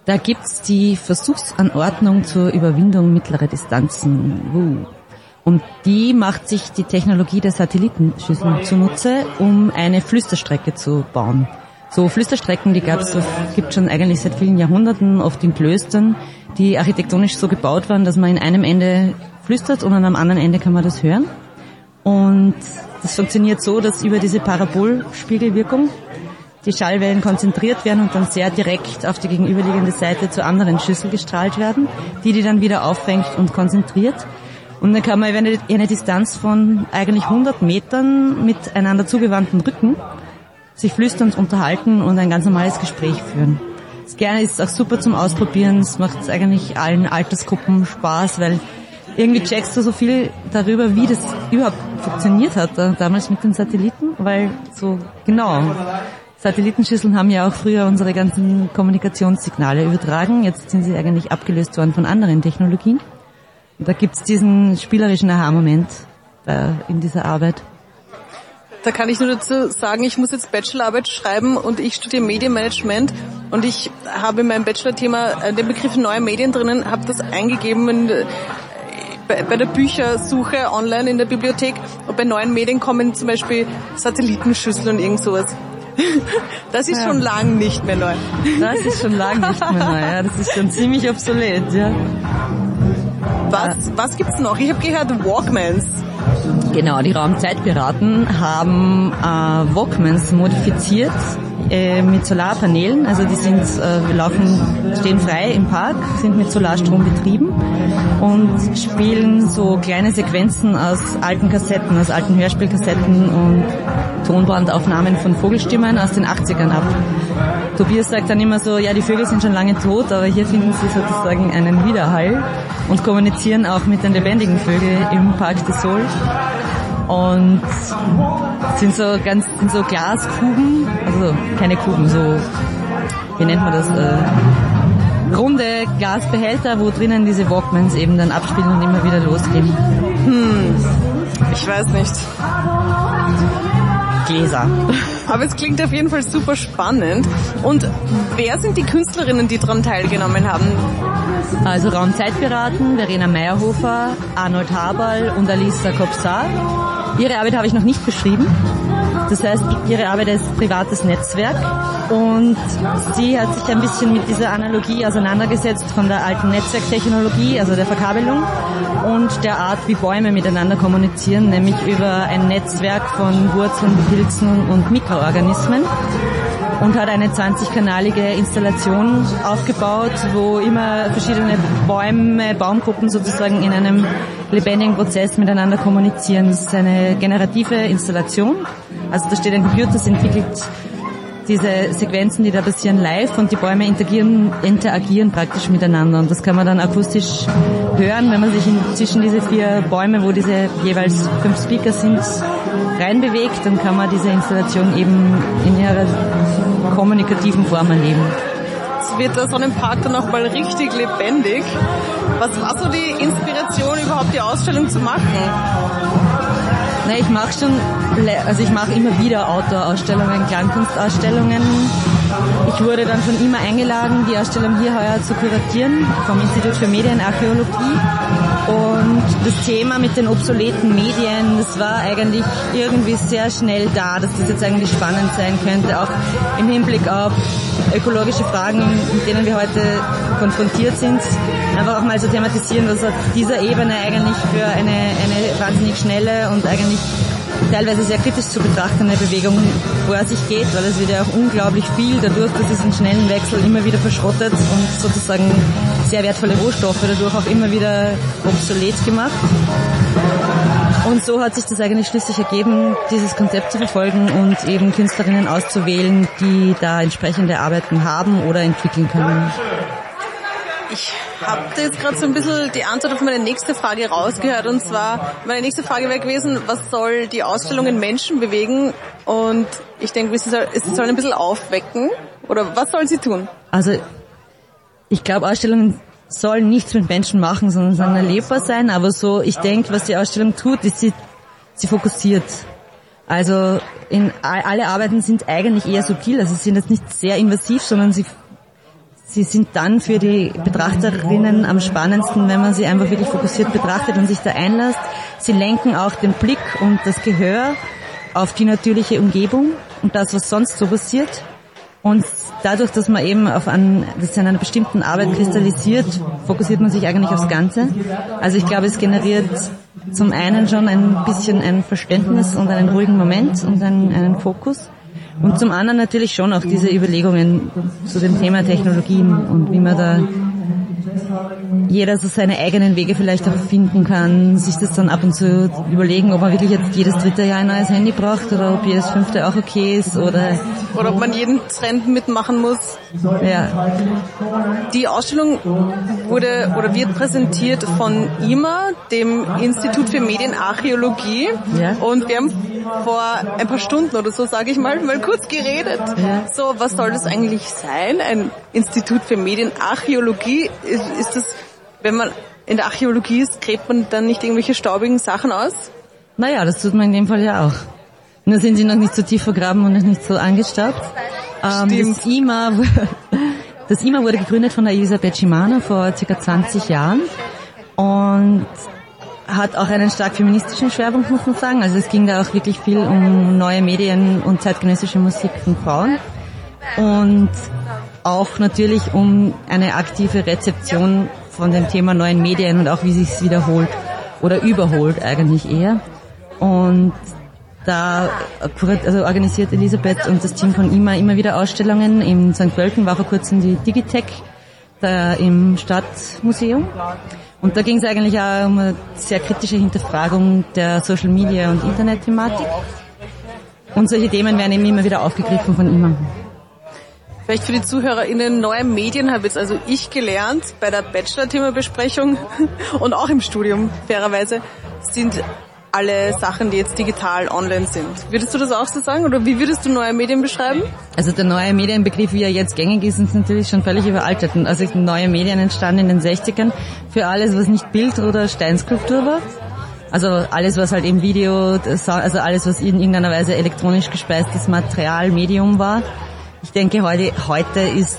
Speaker 10: Da gibt's die Versuchsanordnung zur Überwindung mittlerer Distanzen. Uh. Und die macht sich die Technologie der Satellitenschüsseln zunutze, um eine Flüsterstrecke zu bauen. So Flüsterstrecken, die gab's, gibt schon eigentlich seit vielen Jahrhunderten, oft in Klöstern, die architektonisch so gebaut waren, dass man in einem Ende flüstert und einem anderen Ende kann man das hören. Und das funktioniert so, dass über diese Parabolspiegelwirkung die Schallwellen konzentriert werden und dann sehr direkt auf die gegenüberliegende Seite zur anderen Schüssel gestrahlt werden, die die dann wieder auffängt und konzentriert. Und dann kann man über eine, eine Distanz von eigentlich 100 Metern mit einander zugewandten Rücken sich flüsternd unterhalten und ein ganz normales Gespräch führen. Das gerne ist auch super zum Ausprobieren. Es macht eigentlich allen Altersgruppen Spaß, weil irgendwie checkst du so viel darüber, wie das überhaupt funktioniert hat, damals mit den Satelliten, weil so, genau, Satellitenschüsseln haben ja auch früher unsere ganzen Kommunikationssignale übertragen. Jetzt sind sie eigentlich abgelöst worden von anderen Technologien. Und da gibt's diesen spielerischen Aha-Moment äh, in dieser Arbeit.
Speaker 9: Da kann ich nur dazu sagen, ich muss jetzt Bachelorarbeit schreiben und ich studiere Medienmanagement und ich habe in meinem Bachelor-Thema äh, den Begriff neue Medien drinnen, habe das eingegeben in, äh, bei, bei der Büchersuche online in der Bibliothek und bei neuen Medien kommen zum Beispiel Satellitenschüssel und irgend sowas. Das ist
Speaker 10: Ja.
Speaker 9: schon lang nicht mehr neu.
Speaker 10: Das ist schon lange nicht mehr neu, ja. Das ist schon ziemlich obsolet, ja.
Speaker 9: Was, was gibt's noch? Ich habe gehört Walkmans.
Speaker 10: Genau, die Raumzeitpiraten haben äh, Walkmans modifiziert äh, mit Solarpanelen. Also die sind, äh, wir laufen, stehen frei im Park, sind mit Solarstrom betrieben und spielen so kleine Sequenzen aus alten Kassetten, aus alten Hörspielkassetten und Tonbandaufnahmen von Vogelstimmen aus den 80ern ab. Tobias sagt dann immer so, ja, die Vögel sind schon lange tot, aber hier finden sie sozusagen einen Widerhall und kommunizieren auch mit den lebendigen Vögeln im Parc des Sol. Und sind so ganz, sind so Glaskuben, also keine Kuben, so, wie nennt man das, äh, runde Glasbehälter, wo drinnen diese Walkmans eben dann abspielen und immer wieder losgehen.
Speaker 9: Ich weiß nicht.
Speaker 10: Gläser.
Speaker 9: Aber es klingt auf jeden Fall super spannend. Und wer sind die Künstlerinnen, die daran teilgenommen haben?
Speaker 10: Also Raumzeitpiraten, Verena Meyerhofer, Arnold Haberl und Alisa Kopsar. Ihre Arbeit habe ich noch nicht beschrieben. Das heißt, ihre Arbeit ist privates Netzwerk und sie hat sich ein bisschen mit dieser Analogie auseinandergesetzt von der alten Netzwerktechnologie, also der Verkabelung und der Art, wie Bäume miteinander kommunizieren, nämlich über ein Netzwerk von Wurzeln, Pilzen und Mikroorganismen und hat eine 20-kanalige Installation aufgebaut, wo immer verschiedene Bäume, Baumgruppen sozusagen in einem lebendigen Prozess miteinander kommunizieren. Das ist eine generative Installation. Also da steht ein Computer, das entwickelt diese Sequenzen, die da passieren, live und die Bäume interagieren, interagieren praktisch miteinander. Und das kann man dann akustisch hören, wenn man sich zwischen diese vier Bäume, wo diese jeweils fünf Speaker sind, reinbewegt, dann kann man diese Installation eben in ihrer kommunikativen Form erleben.
Speaker 9: Es wird der Sonnenpark dann auch mal richtig lebendig. Was war so die Inspiration, überhaupt die Ausstellung zu machen?
Speaker 10: Na, ich mache schon, also ich mache immer wieder Outdoor-Ausstellungen, Klangkunstausstellungen. Ich wurde dann von ihm eingeladen, die Ausstellung hier heuer zu kuratieren, vom Institut für Medienarchäologie. Und das Thema mit den obsoleten Medien, das war eigentlich irgendwie sehr schnell da, dass das jetzt eigentlich spannend sein könnte, auch im Hinblick auf ökologische Fragen, mit denen wir heute konfrontiert sind, einfach auch mal zu thematisieren, was auf dieser Ebene eigentlich für eine, eine wahnsinnig schnelle und eigentlich teilweise sehr kritisch zu betrachtende Bewegung vor sich geht, weil es wird ja auch unglaublich viel dadurch, dass es einen schnellen Wechsel immer wieder verschrottet und sozusagen sehr wertvolle Rohstoffe dadurch auch immer wieder obsolet gemacht. Und so hat sich das eigentlich schließlich ergeben, dieses Konzept zu verfolgen und eben Künstlerinnen auszuwählen, die da entsprechende Arbeiten haben oder entwickeln können.
Speaker 9: Ich habe jetzt gerade so ein bisschen die Antwort auf meine nächste Frage rausgehört. Und zwar, meine nächste Frage wäre gewesen, was soll die Ausstellung in Menschen bewegen? Und ich denke, soll, es soll ein bisschen aufwecken. Oder was soll sie tun?
Speaker 10: Also ich glaube, Ausstellungen sollen nichts mit Menschen machen, sondern sollen erlebbar sein. Aber so, ich denke, was die Ausstellung tut, ist, sie, sie fokussiert. Also in, all- alle Arbeiten sind eigentlich eher subtil. Also sie sind jetzt nicht sehr invasiv, sondern sie, sie sind dann für die Betrachterinnen am spannendsten, wenn man sie einfach wirklich fokussiert betrachtet und sich da einlässt. Sie lenken auch den Blick und das Gehör auf die natürliche Umgebung und das, was sonst so passiert. Und dadurch, dass man eben auf einen, das in einer bestimmten Arbeit kristallisiert, fokussiert man sich eigentlich aufs Ganze. Also ich glaube, es generiert zum einen schon ein bisschen ein Verständnis und einen ruhigen Moment und einen, einen Fokus. Und zum anderen natürlich schon auch diese Überlegungen zu dem Thema Technologien und wie man da jeder so seine eigenen Wege vielleicht auch finden kann, sich das dann ab und zu überlegen, ob man wirklich jetzt jedes dritte Jahr ein neues Handy braucht oder ob jedes fünfte auch okay ist oder
Speaker 9: Oder ob man jeden Trend mitmachen muss.
Speaker 10: ja.
Speaker 9: Die Ausstellung wurde oder wird präsentiert von IMA, dem Institut für Medienarchäologie.
Speaker 10: Ja.
Speaker 9: Und wir haben vor ein paar Stunden oder so, sage ich mal, mal kurz geredet.
Speaker 10: Ja.
Speaker 9: So, was soll das eigentlich sein? Ein Institut für Medienarchäologie? Ist, ist das, wenn man in der Archäologie ist, gräbt man dann nicht irgendwelche staubigen Sachen aus?
Speaker 10: Naja, das tut man in dem Fall ja auch. Nur sind sie noch nicht so tief vergraben und noch nicht so angestaubt. Ähm, das, IMA, das IMA wurde gegründet von der Elisabeth Schimana vor circa 20 Jahren und hat auch einen stark feministischen Schwerpunkt, muss man sagen. Also es ging da auch wirklich viel um neue Medien und zeitgenössische Musik von Frauen. Und auch natürlich um eine aktive Rezeption von dem Thema neuen Medien und auch wie sich es wiederholt oder überholt eigentlich eher. Und da also organisiert Elisabeth und das Team von IMA immer wieder Ausstellungen. In St. Pölten war vor kurzem die Digitech da im Stadtmuseum. Und da ging es eigentlich auch um eine sehr kritische Hinterfragung der Social Media und Internetthematik. Und solche Themen werden eben immer wieder aufgegriffen von IMA.
Speaker 9: Vielleicht für die ZuhörerInnen, neue Medien habe jetzt also ich gelernt bei der Bachelor-Thema-Besprechung und auch im Studium, fairerweise, sind alle Sachen, die jetzt digital online sind. Würdest du das auch so sagen oder wie würdest du neue Medien beschreiben?
Speaker 10: Also der neue Medienbegriff, wie er jetzt gängig ist, ist natürlich schon völlig überaltet. Also neue Medien entstanden in den 60ern für alles, was nicht Bild oder Steinskulptur war. Also alles, was halt im Video, also alles, was in irgendeiner Weise elektronisch gespeistes Material, Medium war. Ich denke, heute, heute ist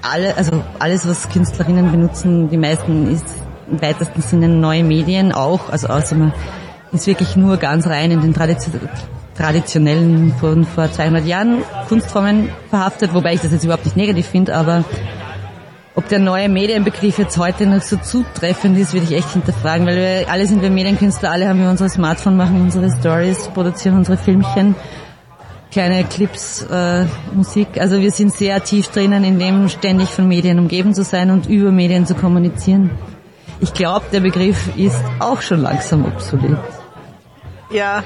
Speaker 10: alle, also alles, was Künstlerinnen benutzen, die meisten ist im weitesten Sinne neue Medien auch, also außer man ist wirklich nur ganz rein in den Tradition traditionellen von vor 200 Jahren Kunstformen verhaftet, wobei ich das jetzt überhaupt nicht negativ finde, aber ob der neue Medienbegriff jetzt heute noch so zutreffend ist, würde ich echt hinterfragen, weil wir alle sind wir Medienkünstler, alle haben wir unser Smartphone, machen unsere Stories, produzieren unsere Filmchen, kleine Clips, äh, Musik. Also wir sind sehr tief drinnen, in dem ständig von Medien umgeben zu sein und über Medien zu kommunizieren. Ich glaube, der Begriff ist auch schon langsam obsolet.
Speaker 9: Ja,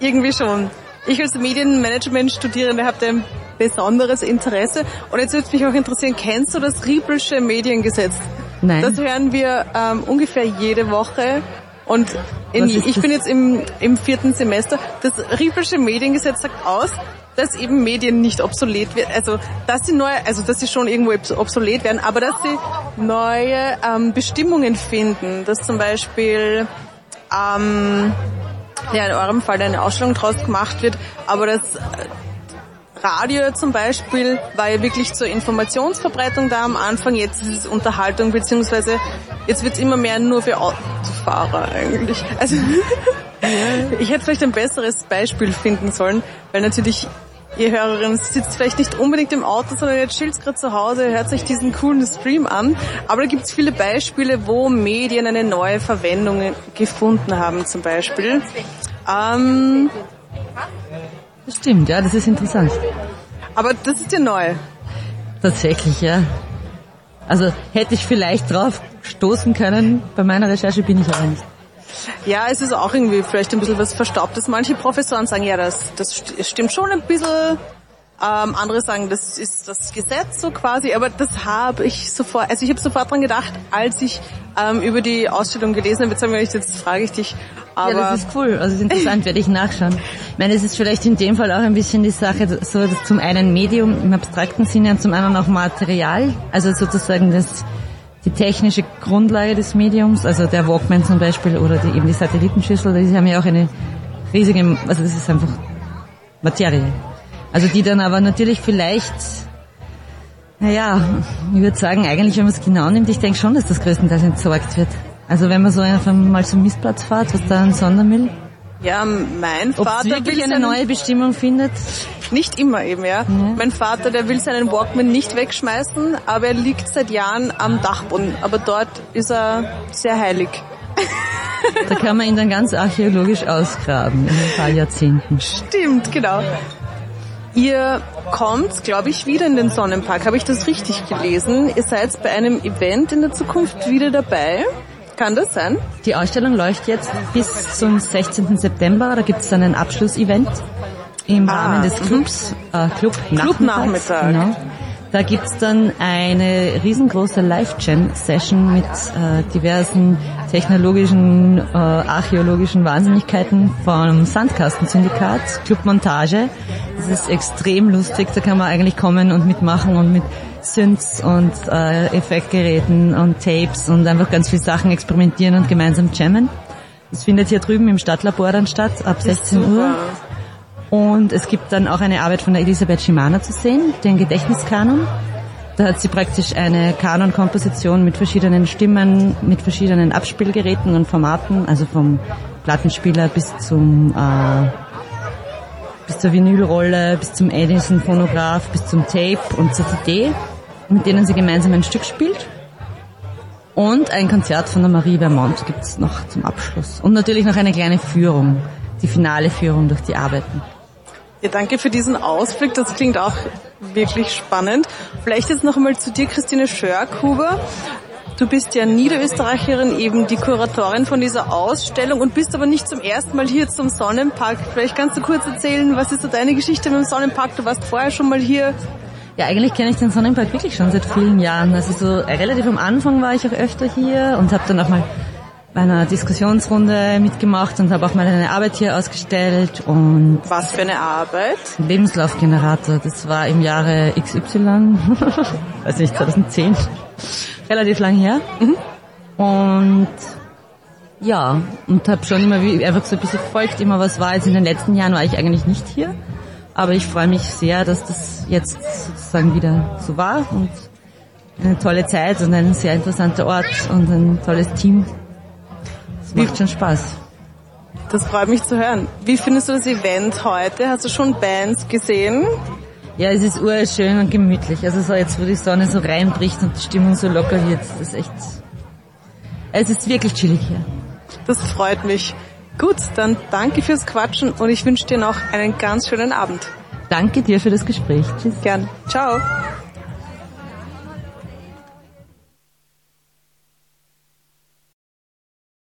Speaker 9: irgendwie schon. Ich als Medienmanagement-Studierende habe da ein besonderes Interesse. Und jetzt würde mich auch interessieren, kennst du das Riepelsche Mediengesetz?
Speaker 10: Nein.
Speaker 9: Das hören wir ähm, ungefähr jede Woche. Und in, ich bin jetzt im, im vierten Semester. Das Riepelsche Mediengesetz sagt aus, dass eben Medien nicht obsolet werden, also dass sie neue, also dass sie schon irgendwo obsolet werden, aber dass sie neue ähm, Bestimmungen finden, dass zum Beispiel ähm, ja, in eurem Fall eine Ausstellung draus gemacht wird, aber das äh, Radio zum Beispiel war ja wirklich zur Informationsverbreitung da am Anfang, jetzt ist es Unterhaltung, beziehungsweise jetzt wird es immer mehr nur für Autofahrer eigentlich. Also ich hätte vielleicht ein besseres Beispiel finden sollen, weil natürlich ihr Hörerin sitzt vielleicht nicht unbedingt im Auto, sondern ihr chillt gerade zu Hause, hört sich diesen coolen Stream an. Aber da gibt es viele Beispiele, wo Medien eine neue Verwendung gefunden haben zum Beispiel. Ähm,
Speaker 10: Das stimmt, ja, das ist interessant.
Speaker 9: aber das ist ja neu.
Speaker 10: Tatsächlich, ja. Also hätte ich vielleicht drauf stoßen können, bei meiner Recherche bin ich aber nicht.
Speaker 9: Ja, es ist auch irgendwie vielleicht ein bisschen was Verstaubtes. Manche Professoren sagen, ja, das, das stimmt schon ein bisschen. Ähm, andere sagen, das ist das Gesetz so quasi. Aber das habe ich sofort, also ich habe sofort dran gedacht, als ich ähm, über die Ausstellung gelesen habe. Nicht, jetzt frage ich dich. Aber
Speaker 10: ja, das ist cool. Also es ist interessant, werde ich nachschauen. Ich meine, es ist vielleicht in dem Fall auch ein bisschen die Sache, so dass zum einen Medium im abstrakten Sinne und zum anderen auch Material, also sozusagen das die technische Grundlage des Mediums, also der Walkman zum Beispiel oder die, eben die Satellitenschüssel, die haben ja auch eine riesige, also das ist einfach Materie. Also die dann aber natürlich vielleicht Naja, ich würde sagen, eigentlich, wenn man es genau nimmt, ich denke schon, dass das größtenteils entsorgt wird. Also wenn man so einfach mal zum Mistplatz fährt, was da ein Sondermüll,
Speaker 9: Ja, mein Vater
Speaker 10: wirklich
Speaker 9: will
Speaker 10: eine neue Bestimmung findet,
Speaker 9: nicht immer eben, ja. Mein Vater, der will seinen Walkman nicht wegschmeißen, aber er liegt seit Jahren am Dachboden. Aber dort ist er sehr heilig.
Speaker 10: da kann man ihn dann ganz archäologisch ausgraben in ein paar Jahrzehnten.
Speaker 9: Stimmt, genau. Ihr kommt, glaube ich, wieder in den Sonnenpark. Habe ich das richtig gelesen? Ihr seid bei einem Event in der Zukunft wieder dabei. Kann das sein?
Speaker 10: Die Ausstellung läuft jetzt bis zum 16. September. Da gibt es dann ein Abschlussevent im
Speaker 9: Ah,
Speaker 10: Rahmen des
Speaker 9: mhm.
Speaker 10: Clubs, äh, Club
Speaker 9: Club-Nachmittag.
Speaker 10: Genau. Da gibt's dann eine riesengroße Live-Gen-Session mit äh, diversen technologischen, äh, archäologischen Wahnsinnigkeiten vom Sandkastensyndikat, Club Montage. Das ist extrem lustig, da kann man eigentlich kommen und mitmachen und mit Synths und äh, Effektgeräten und Tapes und einfach ganz viele Sachen experimentieren und gemeinsam jammen. Das findet hier drüben im Stadtlabor dann statt, ab 16 Uhr. Und es gibt dann auch eine Arbeit von der Elisabeth Schimana zu sehen, den Gedächtniskanon. Da hat sie praktisch eine Kanon-Komposition mit verschiedenen Stimmen, mit verschiedenen Abspielgeräten und Formaten, also vom Plattenspieler bis zum äh, bis zur Vinylrolle, bis zum Edison-Phonograph, bis zum Tape und zur CD, mit denen sie gemeinsam ein Stück spielt. Und ein Konzert von der Marie Vermont gibt's noch zum Abschluss. Und natürlich noch eine kleine Führung, die finale Führung durch die Arbeiten.
Speaker 9: Ja, danke für diesen Ausblick. Das klingt auch wirklich spannend. Vielleicht jetzt noch einmal zu dir, Christine Schörkhuber. Du bist ja Niederösterreicherin, eben die Kuratorin von dieser Ausstellung und bist aber nicht zum ersten Mal hier zum Sonnenpark. Vielleicht kannst du kurz erzählen, was ist so deine Geschichte mit dem Sonnenpark? Du warst vorher schon mal hier.
Speaker 10: Ja, eigentlich kenne ich den Sonnenpark wirklich schon seit vielen Jahren. Also so äh, relativ am Anfang war ich auch öfter hier und habe dann auch mal bei einer Diskussionsrunde mitgemacht und habe auch mal eine Arbeit hier ausgestellt und
Speaker 9: Was für eine Arbeit?
Speaker 10: Lebenslaufgenerator. Das war im Jahre XY, weiß nicht, 2010. Relativ lang her. Und ja, und habe schon immer wie, einfach so ein bisschen verfolgt, immer was war. Jetzt in den letzten Jahren war ich eigentlich nicht hier. Aber ich freue mich sehr, dass das jetzt sozusagen wieder so war und eine tolle Zeit und ein sehr interessanter Ort und ein tolles Team. Macht schon Spaß.
Speaker 9: Das freut mich zu hören. Wie findest du das Event heute? Hast du schon Bands gesehen?
Speaker 10: Ja, es ist urschön und gemütlich. Also so jetzt, wo die Sonne so reinbricht und die Stimmung so locker wird, das ist echt... Es ist wirklich chillig hier.
Speaker 9: Das freut mich. Gut, dann danke fürs Quatschen und ich wünsche dir noch einen ganz schönen Abend.
Speaker 10: Danke dir für das Gespräch. Tschüss.
Speaker 9: Gern. Ciao.